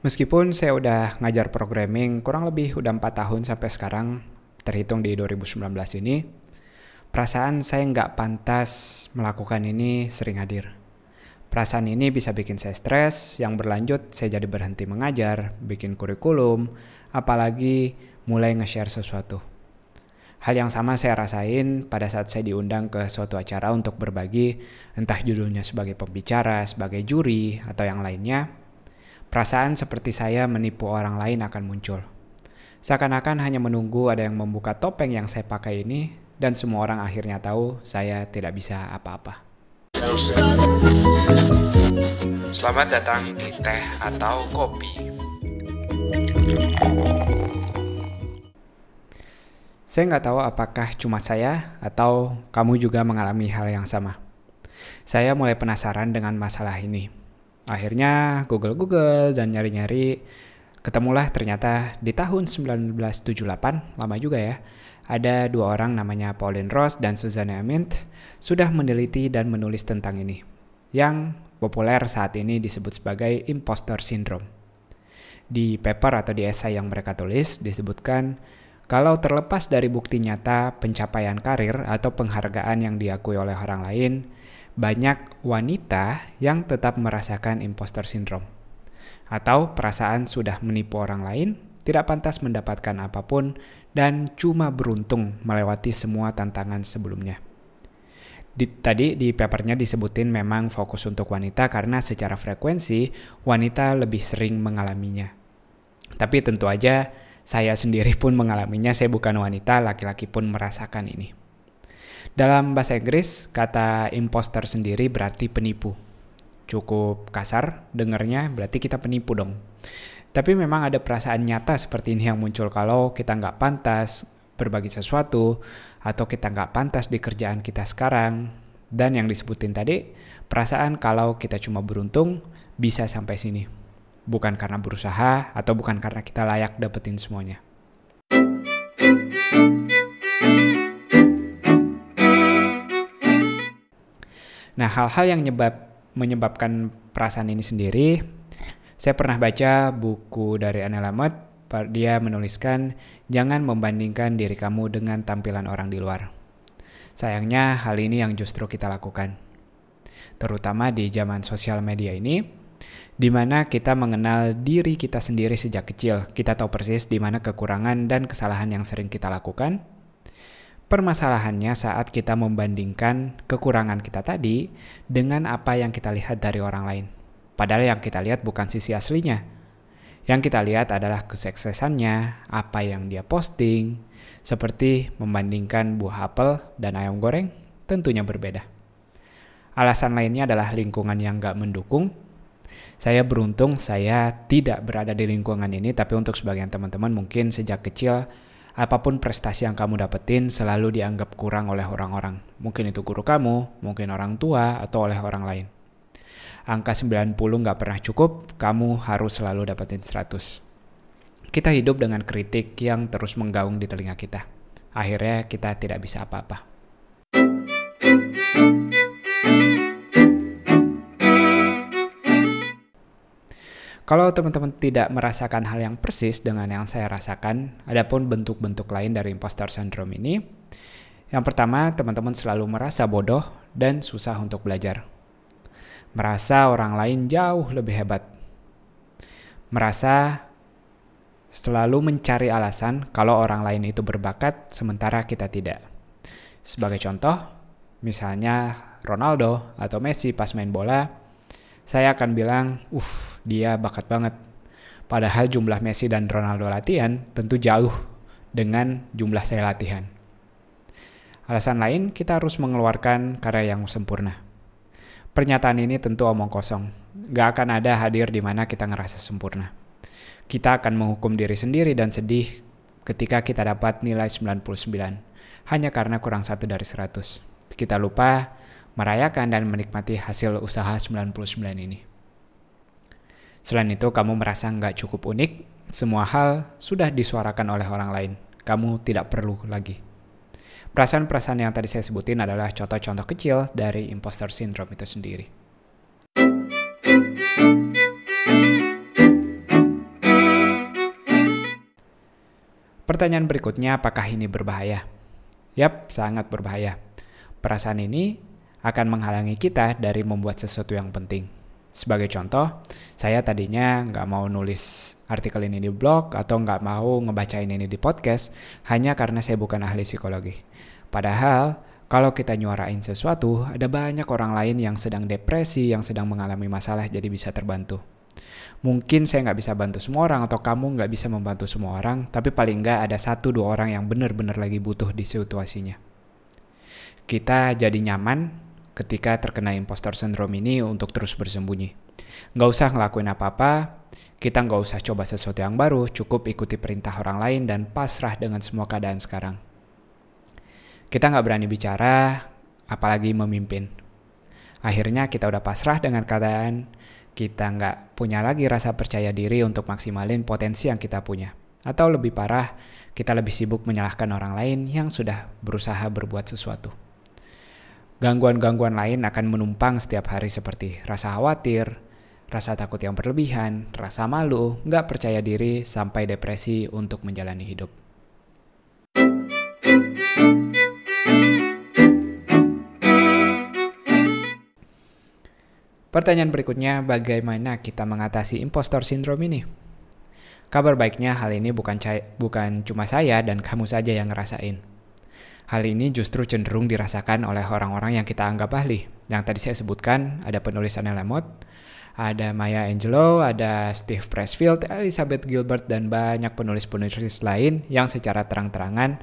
Meskipun saya udah ngajar programming kurang lebih udah 4 tahun sampai sekarang, terhitung di 2019 ini, perasaan saya nggak pantas melakukan ini sering hadir. Perasaan ini bisa bikin saya stres, yang berlanjut saya jadi berhenti mengajar, bikin kurikulum, apalagi mulai nge-share sesuatu. Hal yang sama saya rasain pada saat saya diundang ke suatu acara untuk berbagi, entah judulnya sebagai pembicara, sebagai juri, atau yang lainnya, Perasaan seperti saya menipu orang lain akan muncul. Seakan-akan hanya menunggu ada yang membuka topeng yang saya pakai ini, dan semua orang akhirnya tahu saya tidak bisa apa-apa. Selamat datang di teh atau kopi. Saya nggak tahu apakah cuma saya atau kamu juga mengalami hal yang sama. Saya mulai penasaran dengan masalah ini Akhirnya Google-Google dan nyari-nyari ketemulah ternyata di tahun 1978, lama juga ya, ada dua orang namanya Pauline Ross dan Susanna Amint sudah meneliti dan menulis tentang ini, yang populer saat ini disebut sebagai imposter syndrome. Di paper atau di esai yang mereka tulis disebutkan kalau terlepas dari bukti nyata pencapaian karir atau penghargaan yang diakui oleh orang lain, banyak wanita yang tetap merasakan imposter syndrome atau perasaan sudah menipu orang lain, tidak pantas mendapatkan apa pun, dan cuma beruntung melewati semua tantangan sebelumnya. Di, tadi di papernya disebutin memang fokus untuk wanita karena secara frekuensi wanita lebih sering mengalaminya. Tapi tentu aja saya sendiri pun mengalaminya, saya bukan wanita, laki-laki pun merasakan ini. Dalam bahasa Inggris, kata imposter sendiri berarti penipu. Cukup kasar dengernya, berarti kita penipu dong. Tapi memang ada perasaan nyata seperti ini yang muncul kalau kita nggak pantas berbagi sesuatu, atau kita nggak pantas di kerjaan kita sekarang. Dan yang disebutin tadi, perasaan kalau kita cuma beruntung bisa sampai sini. Bukan karena berusaha atau bukan karena kita layak dapetin semuanya. Nah, hal-hal yang nyebab, menyebabkan perasaan ini sendiri, saya pernah baca buku dari Anne Lamott, dia menuliskan, jangan membandingkan diri kamu dengan tampilan orang di luar. Sayangnya hal ini yang justru kita lakukan. Terutama di zaman sosial media ini, di mana kita mengenal diri kita sendiri sejak kecil. Kita tahu persis di mana kekurangan dan kesalahan yang sering kita lakukan, Permasalahannya saat kita membandingkan kekurangan kita tadi dengan apa yang kita lihat dari orang lain. Padahal yang kita lihat bukan sisi aslinya. Yang kita lihat adalah kesuksesannya, apa yang dia posting, seperti membandingkan buah apel dan ayam goreng, tentunya berbeda. Alasan lainnya adalah lingkungan yang gak mendukung. Saya beruntung saya tidak berada di lingkungan ini, tapi untuk sebagian teman-teman mungkin sejak kecil apa pun prestasi yang kamu dapetin selalu dianggap kurang oleh orang-orang. Mungkin itu guru kamu, mungkin orang tua, atau oleh orang lain. Angka 90 nggak pernah cukup, kamu harus selalu dapetin 100. Kita hidup dengan kritik yang terus menggaung di telinga kita. Akhirnya kita tidak bisa apa-apa. Kalau teman-teman tidak merasakan hal yang persis dengan yang saya rasakan, ada pun bentuk-bentuk lain dari imposter syndrome ini. Yang pertama, teman-teman selalu merasa bodoh dan susah untuk belajar. Merasa orang lain jauh lebih hebat. Merasa selalu mencari alasan kalau orang lain itu berbakat sementara kita tidak. Sebagai contoh, misalnya Ronaldo atau Messi pas main bola, saya akan bilang, uh, dia bakat banget. Padahal jumlah Messi dan Ronaldo latihan tentu jauh dengan jumlah saya latihan. Alasan lain, kita harus mengeluarkan karya yang sempurna. Pernyataan ini tentu omong kosong. Gak akan ada hadir di mana kita ngerasa sempurna. Kita akan menghukum diri sendiri dan sedih ketika kita dapat nilai 99, hanya karena kurang satu dari 100. Kita lupa merayakan dan menikmati hasil usaha 99 ini. Selain itu, kamu merasa nggak cukup unik, semua hal sudah disuarakan oleh orang lain. Kamu tidak perlu lagi. Perasaan-perasaan yang tadi saya sebutin adalah contoh-contoh kecil dari imposter syndrome itu sendiri. Pertanyaan berikutnya, apakah ini berbahaya? Yap, sangat berbahaya. Perasaan ini akan menghalangi kita dari membuat sesuatu yang penting. Sebagai contoh, saya tadinya nggak mau nulis artikel ini di blog atau nggak mau ngebacain ini di podcast hanya karena saya bukan ahli psikologi. Padahal, kalau kita nyuarain sesuatu, ada banyak orang lain yang sedang depresi, yang sedang mengalami masalah, jadi bisa terbantu. Mungkin saya nggak bisa bantu semua orang atau kamu nggak bisa membantu semua orang, tapi paling nggak ada satu dua orang yang benar-benar lagi butuh di situasinya. Kita jadi nyaman ketika terkena impostor syndrome ini untuk terus bersembunyi. Nggak usah ngelakuin apa-apa, kita nggak usah coba sesuatu yang baru, cukup ikuti perintah orang lain dan pasrah dengan semua keadaan sekarang. Kita nggak berani bicara, apalagi memimpin. Akhirnya kita udah pasrah dengan keadaan, kita nggak punya lagi rasa percaya diri untuk maksimalin potensi yang kita punya. Atau lebih parah, kita lebih sibuk menyalahkan orang lain yang sudah berusaha berbuat sesuatu. Gangguan-gangguan lain akan menumpang setiap hari seperti rasa khawatir, rasa takut yang berlebihan, rasa malu, nggak percaya diri, sampai depresi untuk menjalani hidup. Pertanyaan berikutnya, bagaimana kita mengatasi impostor syndrome ini? Kabar baiknya hal ini bukan, bukan cuma saya dan kamu saja yang ngerasain. Hal ini justru cenderung dirasakan oleh orang-orang yang kita anggap ahli. Yang tadi saya sebutkan, ada penulis Anne Lamott, ada Maya Angelou, ada Steve Pressfield, Elizabeth Gilbert, dan banyak penulis-penulis lain yang secara terang-terangan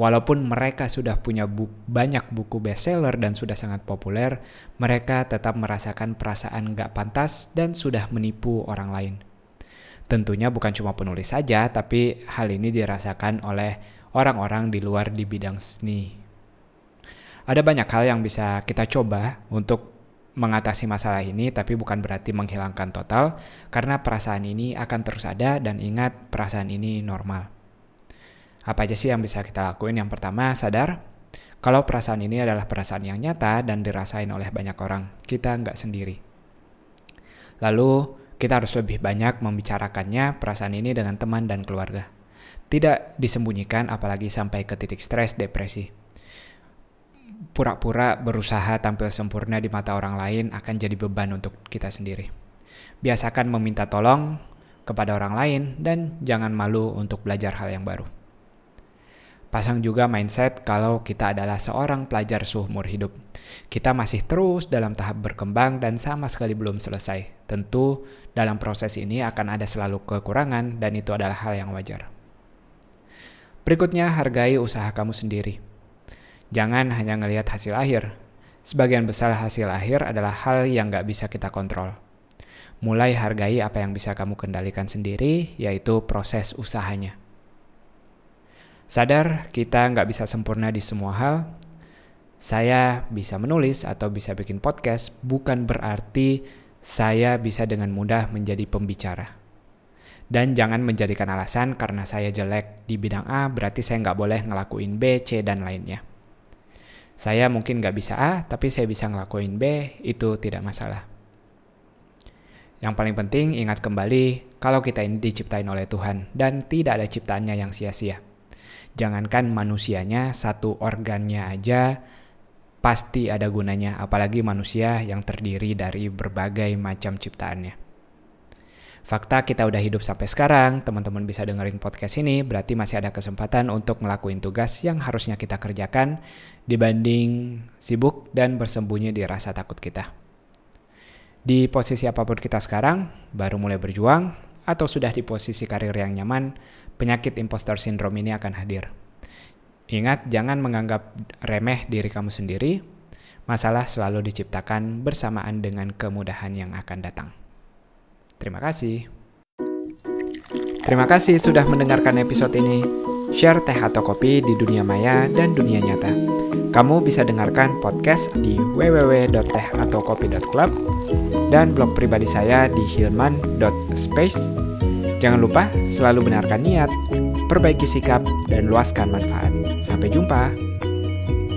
Walaupun mereka sudah punya bu banyak buku bestseller dan sudah sangat populer, mereka tetap merasakan perasaan gak pantas dan sudah menipu orang lain. Tentunya bukan cuma penulis saja, tapi hal ini dirasakan oleh orang-orang di luar di bidang seni. Ada banyak hal yang bisa kita coba untuk mengatasi masalah ini, tapi bukan berarti menghilangkan total, karena perasaan ini akan terus ada, dan ingat, perasaan ini normal. Apa aja sih yang bisa kita lakuin? Yang pertama, sadar kalau perasaan ini adalah perasaan yang nyata dan dirasain oleh banyak orang. Kita nggak sendiri. Lalu, kita harus lebih banyak membicarakannya perasaan ini dengan teman dan keluarga. Tidak disembunyikan apalagi sampai ke titik stres, depresi. Pura-pura berusaha tampil sempurna di mata orang lain akan jadi beban untuk kita sendiri. Biasakan meminta tolong kepada orang lain dan jangan malu untuk belajar hal yang baru. Pasang juga mindset kalau kita adalah seorang pelajar seumur hidup. Kita masih terus dalam tahap berkembang dan sama sekali belum selesai. Tentu dalam proses ini akan ada selalu kekurangan dan itu adalah hal yang wajar. Berikutnya, hargai usaha kamu sendiri. Jangan hanya ngelihat hasil akhir. Sebagian besar hasil akhir adalah hal yang nggak bisa kita kontrol. Mulai hargai apa yang bisa kamu kendalikan sendiri, yaitu proses usahanya. Sadar kita nggak bisa sempurna di semua hal. Saya bisa menulis atau bisa bikin podcast bukan berarti saya bisa dengan mudah menjadi pembicara. Dan jangan menjadikan alasan karena saya jelek di bidang A berarti saya nggak boleh ngelakuin B, C, dan lainnya. Saya mungkin nggak bisa A, tapi saya bisa ngelakuin B, itu tidak masalah. Yang paling penting ingat kembali kalau kita ini diciptain oleh Tuhan dan tidak ada ciptaannya yang sia-sia. Jangankan manusianya, satu organnya aja pasti ada gunanya, apalagi manusia yang terdiri dari berbagai macam ciptaannya. Fakta kita udah hidup sampai sekarang, teman-teman bisa dengerin podcast ini, berarti masih ada kesempatan untuk ngelakuin tugas yang harusnya kita kerjakan dibanding sibuk dan bersembunyi di rasa takut kita. Di posisi apa pun kita sekarang, baru mulai berjuang, atau sudah di posisi karir yang nyaman, penyakit impostor syndrome ini akan hadir. Ingat, jangan menganggap remeh diri kamu sendiri. Masalah selalu diciptakan bersamaan dengan kemudahan yang akan datang. Terima kasih. Terima kasih sudah mendengarkan episode ini. Share teh atau kopi di dunia maya dan dunia nyata. Kamu bisa dengarkan podcast di www.tehataukopi.club dan blog pribadi saya di hilman.space Jangan lupa selalu benarkan niat, perbaiki sikap, dan luaskan manfaat. Sampai jumpa.